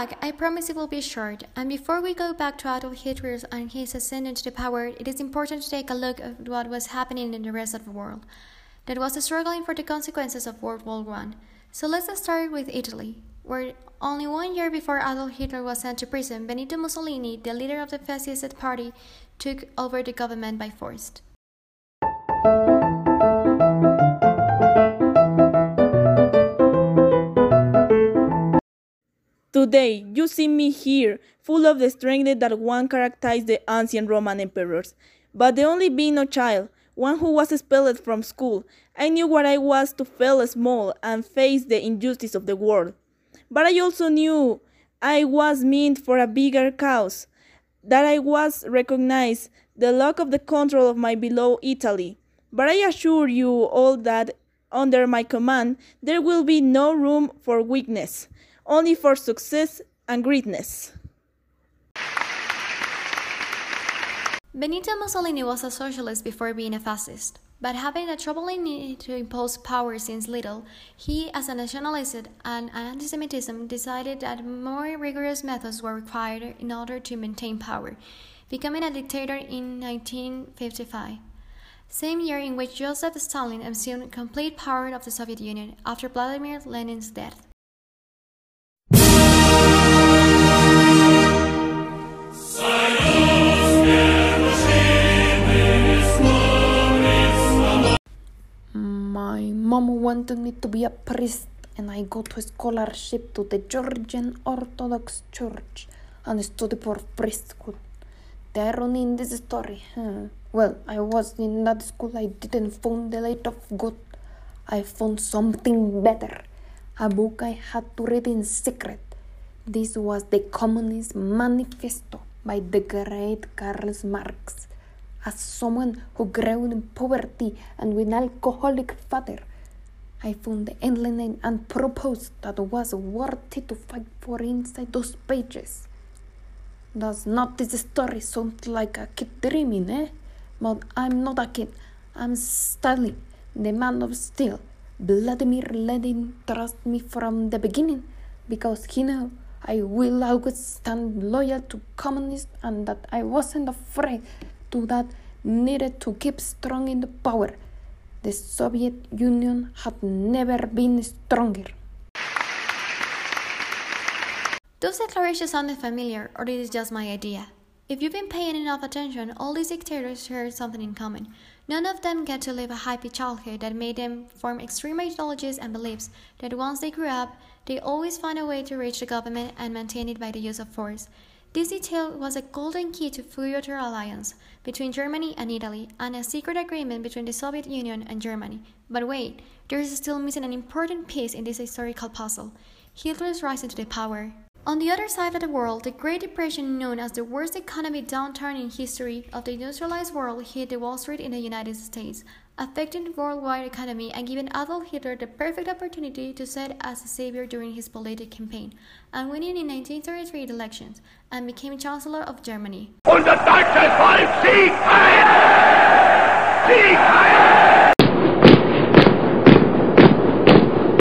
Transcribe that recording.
back, I promise it will be short. And before we go back to Adolf Hitler and his ascent to power, it is important to take a look at what was happening in the rest of the world. That was struggling for the consequences of World War One. So let's start with Italy, where only one year before Adolf Hitler was sent to prison, Benito Mussolini, the leader of the fascist party, took over the government by force. Today, you see me here, full of the strength that one characterized the ancient Roman emperors, but the only being a child, one who was expelled from school. I knew what I was to feel small and face the injustice of the world. But I also knew I was meant for a bigger cause, that I was recognized the lack of the control of my beloved Italy. But I assure you all that under my command there will be no room for weakness only for success and greatness. Benito Mussolini was a socialist before being a fascist, but having a troubling need to impose power since little, he, as a nationalist and anti-Semitism, decided that more rigorous methods were required in order to maintain power, becoming a dictator in 1955 same year in which Joseph Stalin assumed complete power of the Soviet Union after Vladimir Lenin's death. Mom wanted me to be a priest, and I got a scholarship to the Georgian Orthodox Church and studied for priesthood. The irony in this story, huh? well, I was in that school, I didn't find the light of God. I found something better, a book I had to read in secret. This was the Communist Manifesto by the great Karl Marx. As someone who grew in poverty and with an alcoholic father, I found the ending and proposed that was worth it to fight for inside those pages. Does not this story sound like a kid dreaming, eh? But I'm not a kid. I'm Stalin, the man of steel. Vladimir Lenin trust me from the beginning because he knew I will always stand loyal to communists and that I wasn't afraid to that needed to keep strong in the power the Soviet Union had never been stronger. Those declarations sounded familiar, or it is just my idea. If you've been paying enough attention, all these dictators share something in common. None of them get to live a happy childhood that made them form extreme ideologies and beliefs that once they grew up, they always find a way to reach the government and maintain it by the use of force. This detail was a golden key to future alliance between Germany and Italy and a secret agreement between the Soviet Union and Germany. But wait, there is still missing an important piece in this historical puzzle Hitler's rise into the power. On the other side of the world, the Great Depression, known as the worst economic downturn in history of the industrialized world, hit the Wall Street in the United States, affecting the worldwide economy and giving Adolf Hitler the perfect opportunity to set as a savior during his political campaign, and winning in 1933 elections, and became Chancellor of Germany.